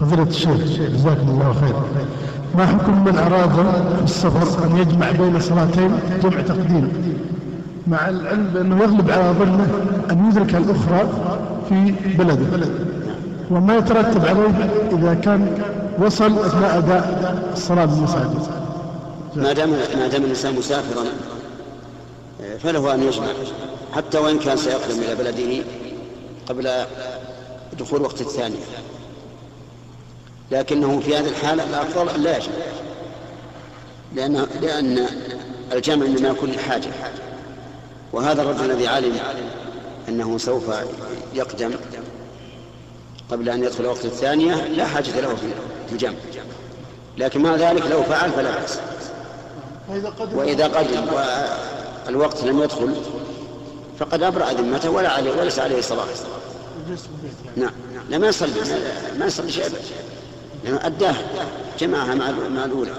فضيلة الشيخ جزاكم الله خير. ما حكم من أراد في السفر أن يجمع بين صلاتين جمع تقديم؟ مع العلم بأنه يغلب على ظنه أن يدرك الأخرى في بلده. وما يترتب عليه إذا كان وصل أثناء أداء الصلاة بالمساجد؟ ما دام ما دام الإنسان مسافرا فله أن يجمع. حتى وإن كان سيقدم إلى بلده قبل دخول وقت الثانية لكنه في هذه الحالة الأفضل أن لا يجمع لأن لأن الجمع إنما يكون للحاجة وهذا الرجل الذي علم أنه سوف يقدم قبل أن يدخل وقت الثانية لا حاجة له في الجمع. لكن مع ذلك لو فعل فلا بأس. وإذا قدم والوقت لم يدخل فقد أبرأ ذمته ولا عليه وليس عليه صلاة نعم. لا ما يصلي ما يصلي شيء لأنه أداها جمعها مع الأولى.